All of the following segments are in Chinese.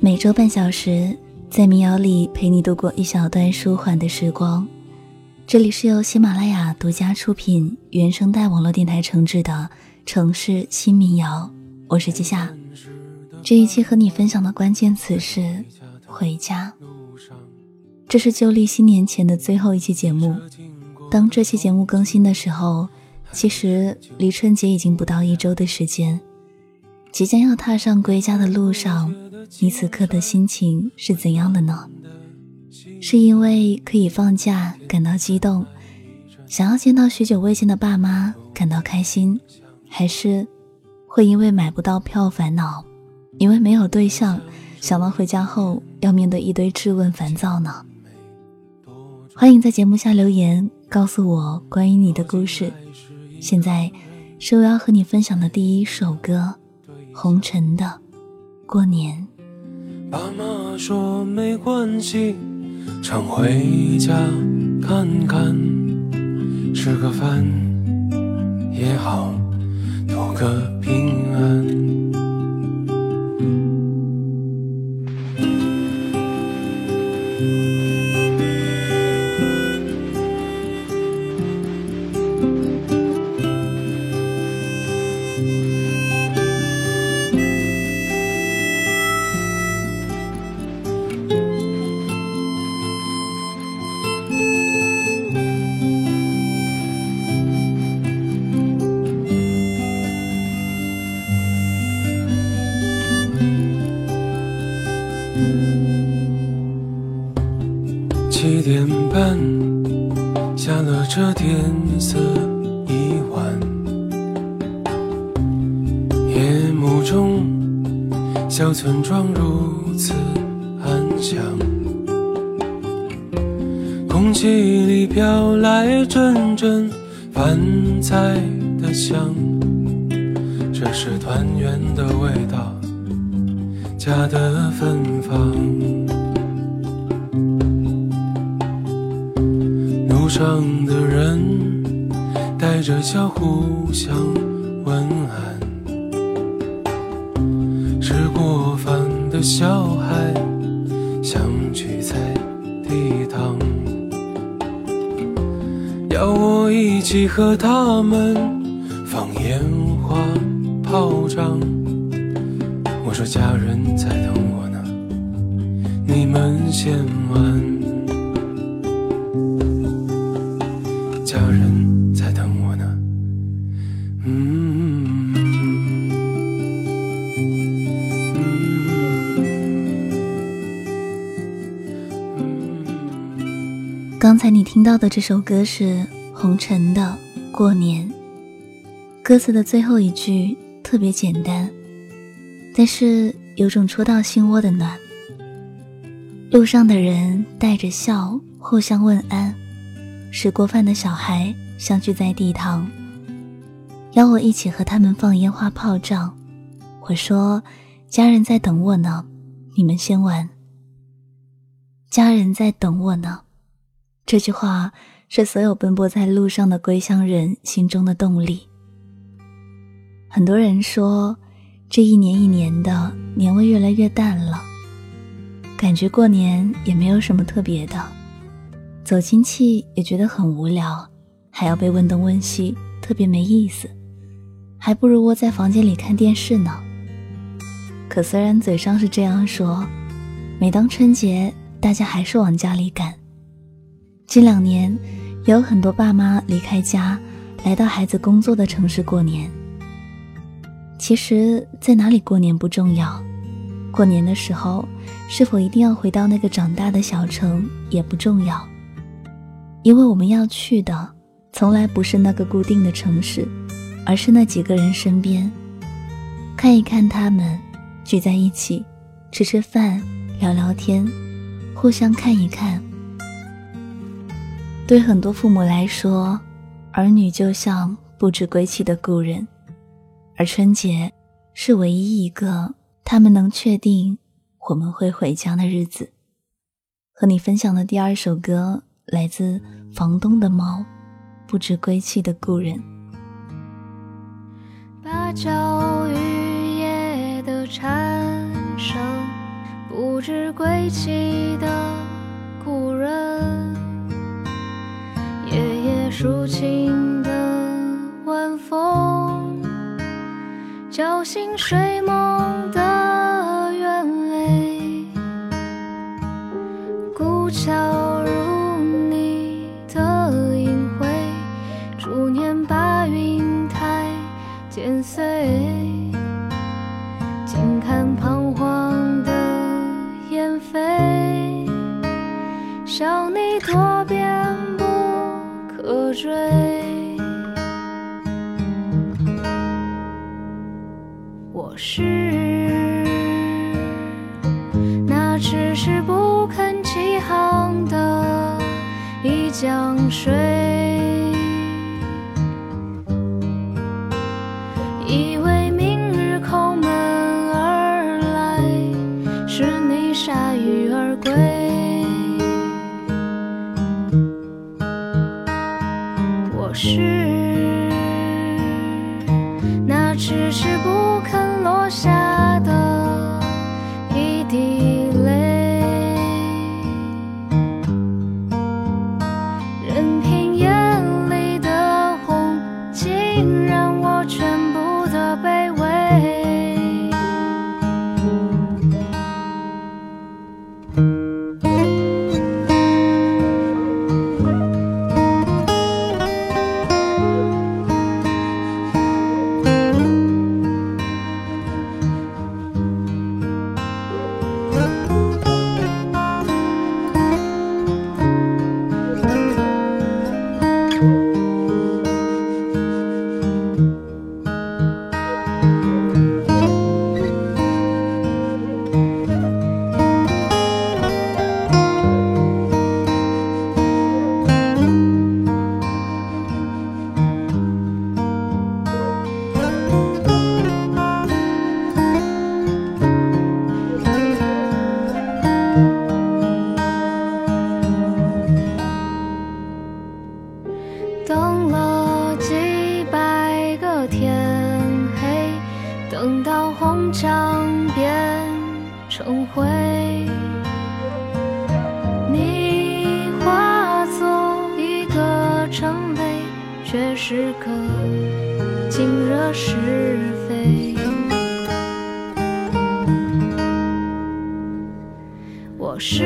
每周半小时，在民谣里陪你度过一小段舒缓的时光。这里是由喜马拉雅独家出品、原声带网络电台承制的城市新民谣，我是季夏。这一期和你分享的关键词是“回家”。这是旧历新年前的最后一期节目。当这期节目更新的时候，其实离春节已经不到一周的时间。即将要踏上归家的路上。你此刻的心情是怎样的呢？是因为可以放假感到激动，想要见到许久未见的爸妈感到开心，还是会因为买不到票烦恼，因为没有对象想到回家后要面对一堆质问烦躁呢？欢迎在节目下留言告诉我关于你的故事。现在是我要和你分享的第一首歌，红尘的《过年》。爸妈说没关系，常回家看看，吃个饭也好，图个平安。村庄如此安详。空气里飘来阵阵饭菜的香，这是团圆的味的小孩相聚在地堂，要我一起和他们放烟花炮仗。我说家人在等我呢，你们先玩。听到的这首歌是红尘的《过年》，歌词的最后一句特别简单，但是有种戳到心窝的暖。路上的人带着笑互相问安，吃过饭的小孩相聚在地堂，邀我一起和他们放烟花炮仗。我说：“家人在等我呢，你们先玩。”家人在等我呢。这句话是所有奔波在路上的归乡人心中的动力。很多人说，这一年一年的年味越来越淡了，感觉过年也没有什么特别的，走亲戚也觉得很无聊，还要被问东问西，特别没意思，还不如窝在房间里看电视呢。可虽然嘴上是这样说，每当春节，大家还是往家里赶。近两年，有很多爸妈离开家，来到孩子工作的城市过年。其实，在哪里过年不重要，过年的时候是否一定要回到那个长大的小城也不重要，因为我们要去的从来不是那个固定的城市，而是那几个人身边，看一看他们，聚在一起，吃吃饭，聊聊天，互相看一看。对很多父母来说，儿女就像不知归期的故人，而春节是唯一一个他们能确定我们会回家的日子。和你分享的第二首歌来自房东的猫，《不知归期的故人》。芭蕉雨夜的蝉声，不知归期的故人，抒情的晚风，叫醒睡梦却时刻惊惹是非。我是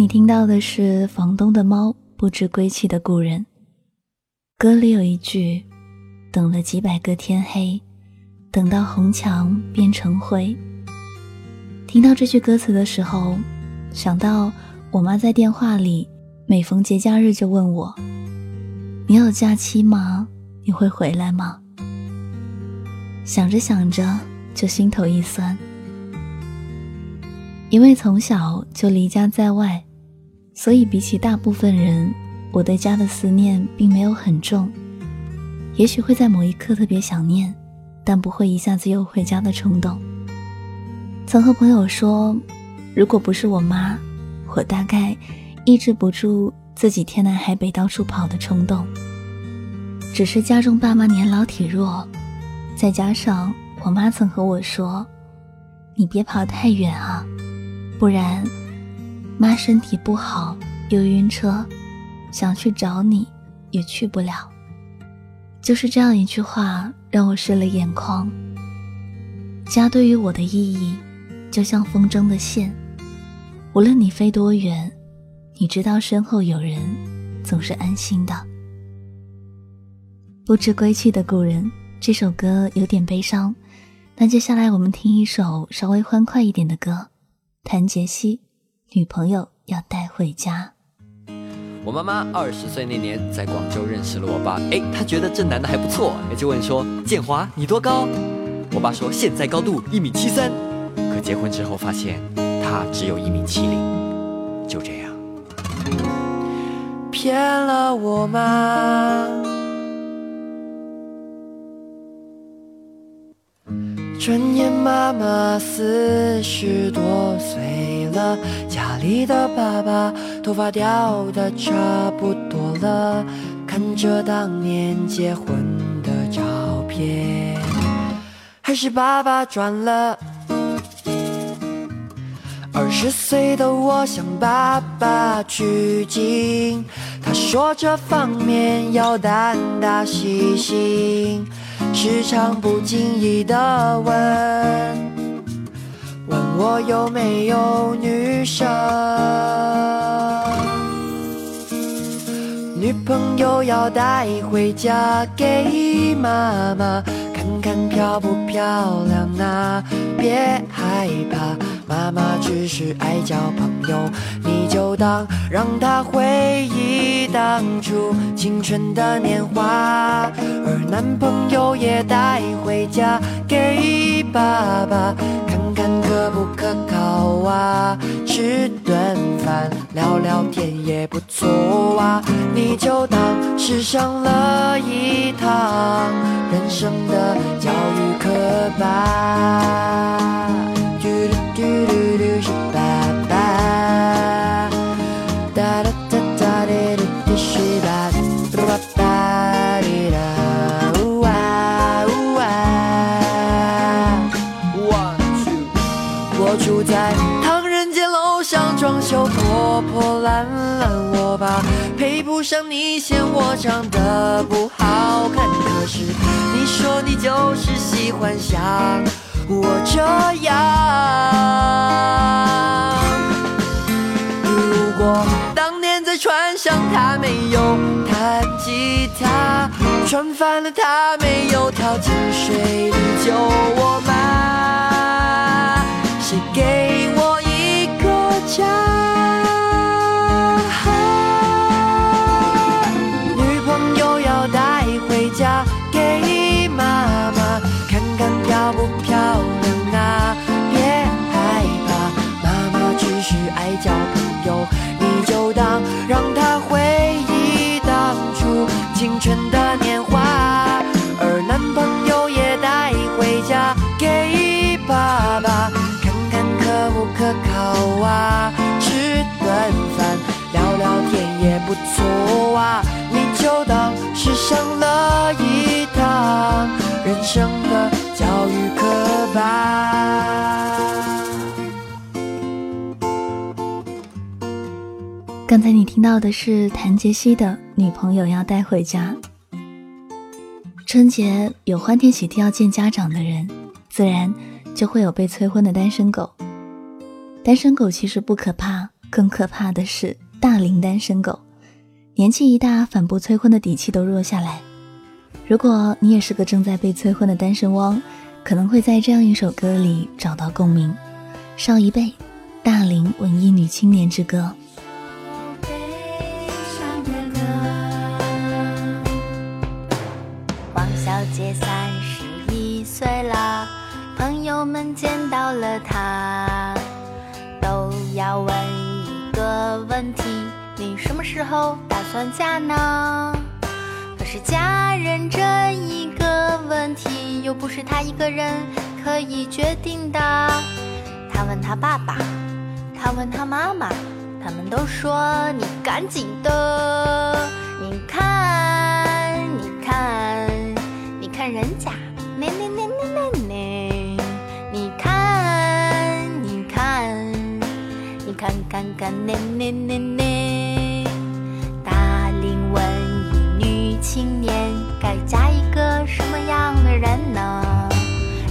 你听到的是房东的猫不知归期的故人。歌里有一句：“等了几百个天黑，等到红墙变成灰。”听到这句歌词的时候，想到我妈在电话里每逢节假日就问我：“你有假期吗？你会回来吗？”想着想着就心头一酸。因为从小就离家在外，所以比起大部分人，我对家的思念并没有很重。也许会在某一刻特别想念，但不会一下子又回家的冲动。曾和朋友说，如果不是我妈，我大概抑制不住自己天南海北到处跑的冲动。只是家中爸妈年老体弱，再加上我妈曾和我说，你别跑太远啊，不然妈身体不好又晕车，想去找你也去不了。”就是这样一句话，让我湿了眼眶。家对于我的意义，就像风筝的线，无论你飞多远，你知道身后有人，总是安心的。不知归去的故人，这首歌有点悲伤。那接下来我们听一首稍微欢快一点的歌，谭杰希，女朋友要带回家。我妈妈二十岁那年在广州认识了我爸，哎，她觉得这男的还不错，也就问说：“建华，你多高？”我爸说：“现在高度一米七三。”可结婚之后发现他只有一米七零，就这样骗了我吗？转眼妈妈四十多岁了，家里的爸爸头发掉的差不多了，看着当年结婚的照片，还是爸爸赚了。二十岁的我向爸爸取经，他说这方面要胆大细心。时常不经意的问，问我有没有女生，女朋友要带回家给妈妈看看漂不漂亮啊？别害怕，妈妈只是爱交朋友，你就当让她回忆当初青春的年华。而男朋友也带回家给爸爸看看可不可靠啊，吃顿饭聊聊天也不错啊，你就当是上了一堂人生的教育课吧。我住在唐人街，楼上，装修破破烂烂，我怕配不上你，嫌我长得不好看。可是你说你就是喜欢像船翻了他没有跳进水里救我吗？谁给生的教育课吧。刚才你听到的是谭杰希的《女朋友要带回家》。春节有欢天喜地要见家长的人，自然就会有被催婚的单身狗。单身狗其实不可怕，更可怕的是大龄单身狗，年纪一大，反不催婚的底气都弱下来。如果你也是个正在被催婚的单身汪，可能会在这样一首歌里找到共鸣。少一辈，大龄文艺女青年之歌。王小姐三十一岁了，朋友们见到了她，都要问一个问题：你什么时候打算嫁呢？是家人这一个问题，又不是他一个人可以决定的。他问他爸爸，他问他妈妈，他们都说你赶紧的。你看，你看，你看人家，那那那那那那，你看，你看，你看看看，那那那那。青年，该嫁一个什么样的人呢？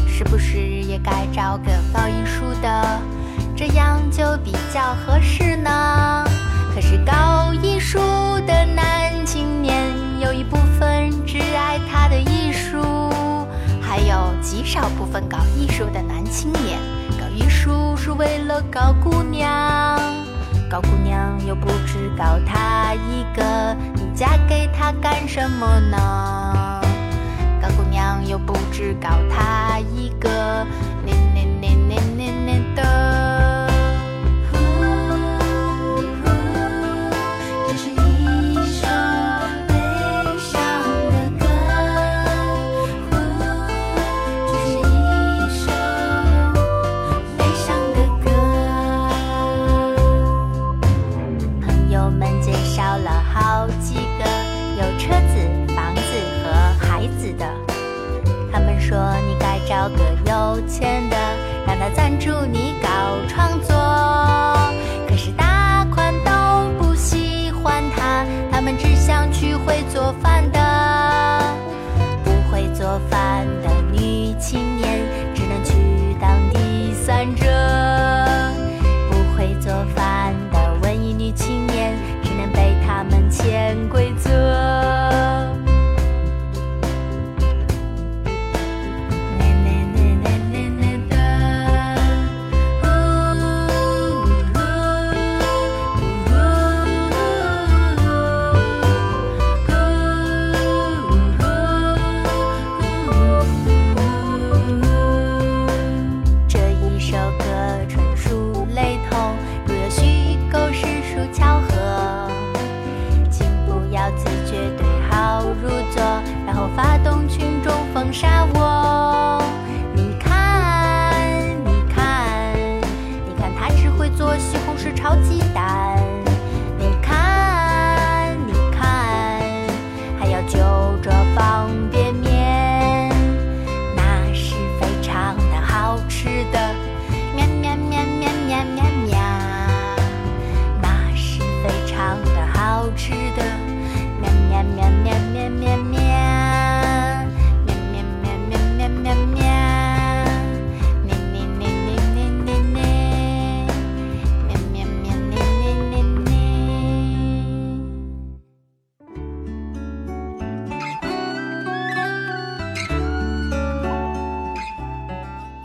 是不是也该找个搞艺术的，这样就比较合适呢？可是搞艺术的男青年，有一部分只爱他的艺术，还有极少部分搞艺术的男青年，搞艺术是为了搞姑娘，搞姑娘又不只搞他一个，嫁给他干什么呢？搞姑娘又不只搞他一个，念念念念念念的。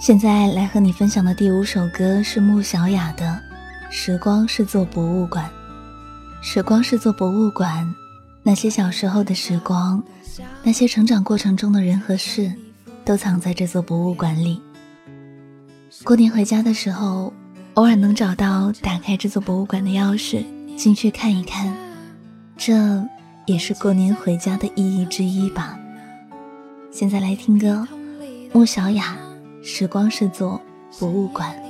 现在来和你分享的第五首歌是穆小雅的《时光是座博物馆》。时光是座博物馆，那些小时候的时光，那些成长过程中的人和事，都藏在这座博物馆里。过年回家的时候，偶尔能找到打开这座博物馆的钥匙，进去看一看，这也是过年回家的意义之一吧。现在来听歌，穆小雅。时光是座博物馆。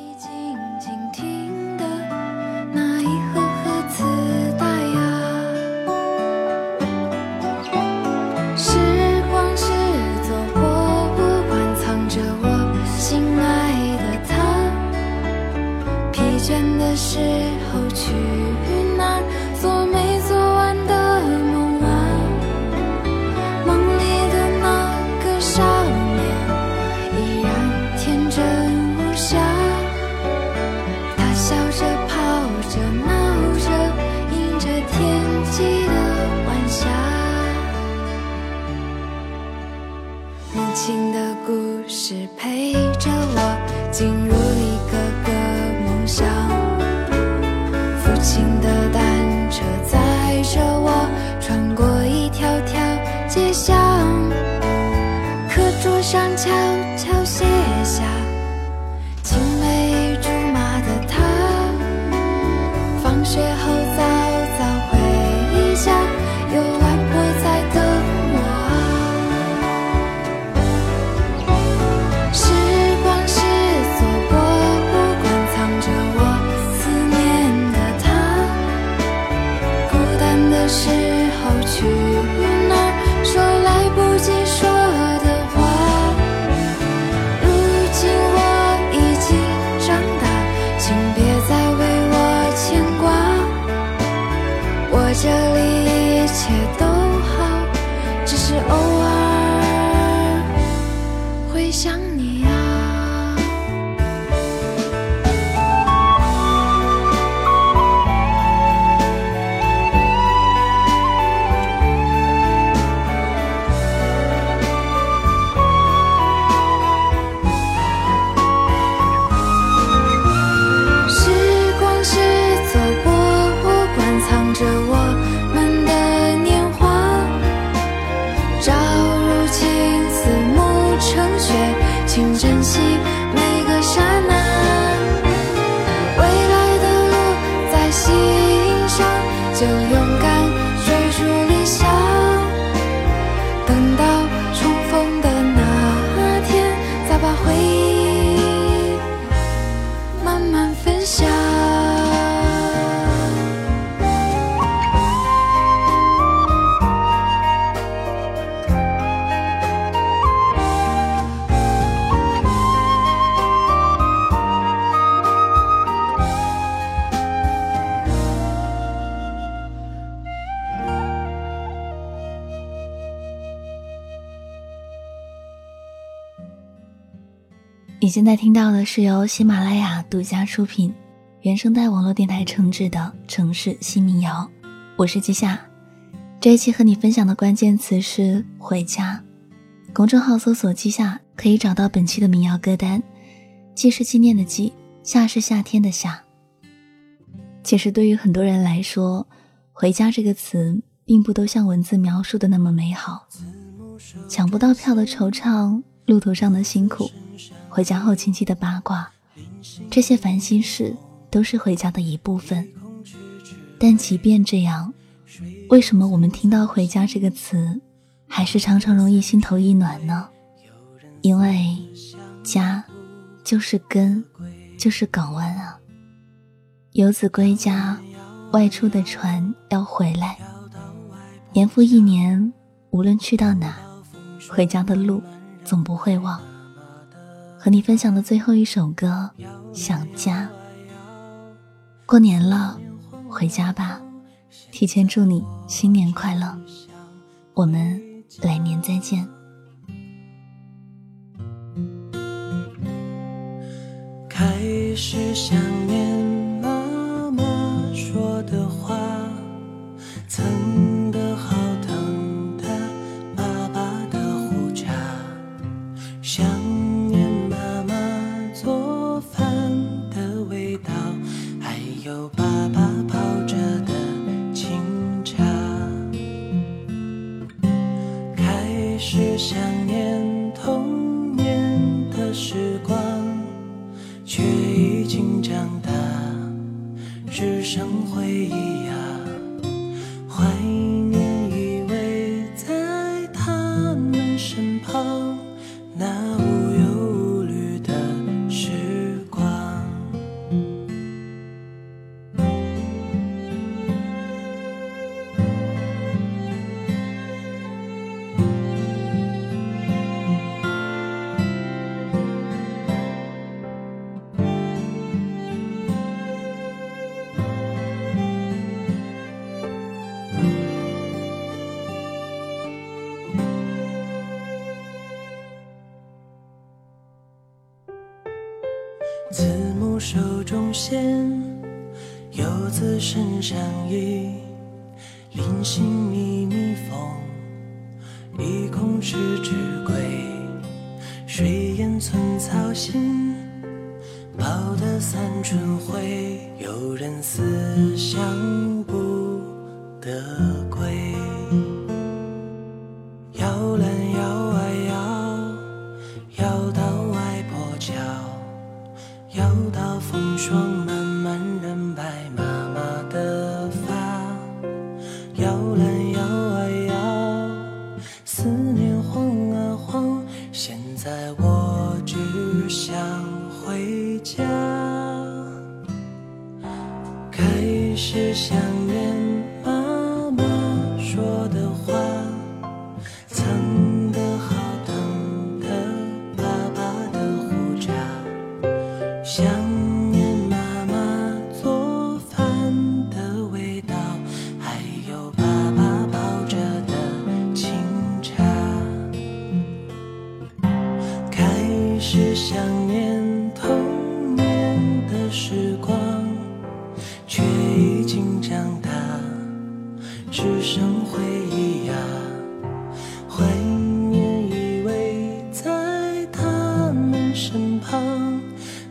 你现在听到的是由喜马拉雅独家出品、原声带网络电台承制的《城市新民谣》，我是季夏。这一期和你分享的关键词是“回家”。公众号搜索“季夏”可以找到本期的民谣歌单。季是纪念的季，夏是夏天的夏。其实对于很多人来说，“回家”这个词并不都像文字描述的那么美好。抢不到票的惆怅，路途上的辛苦。回家后亲戚的八卦，这些烦心事都是回家的一部分。但即便这样，为什么我们听到“回家”这个词，还是常常容易心头一暖呢？因为家就是根，就是港湾啊。游子归家，外出的船要回来。年复一年，无论去到哪，回家的路总不会忘。和你分享的最后一首歌《想家》。过年了，回家吧！提前祝你新年快乐，我们来年再见。开始想念子身相依，临行密密缝，意恐迟迟归。水烟寸草心，报得三春晖。有人思乡不得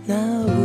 那无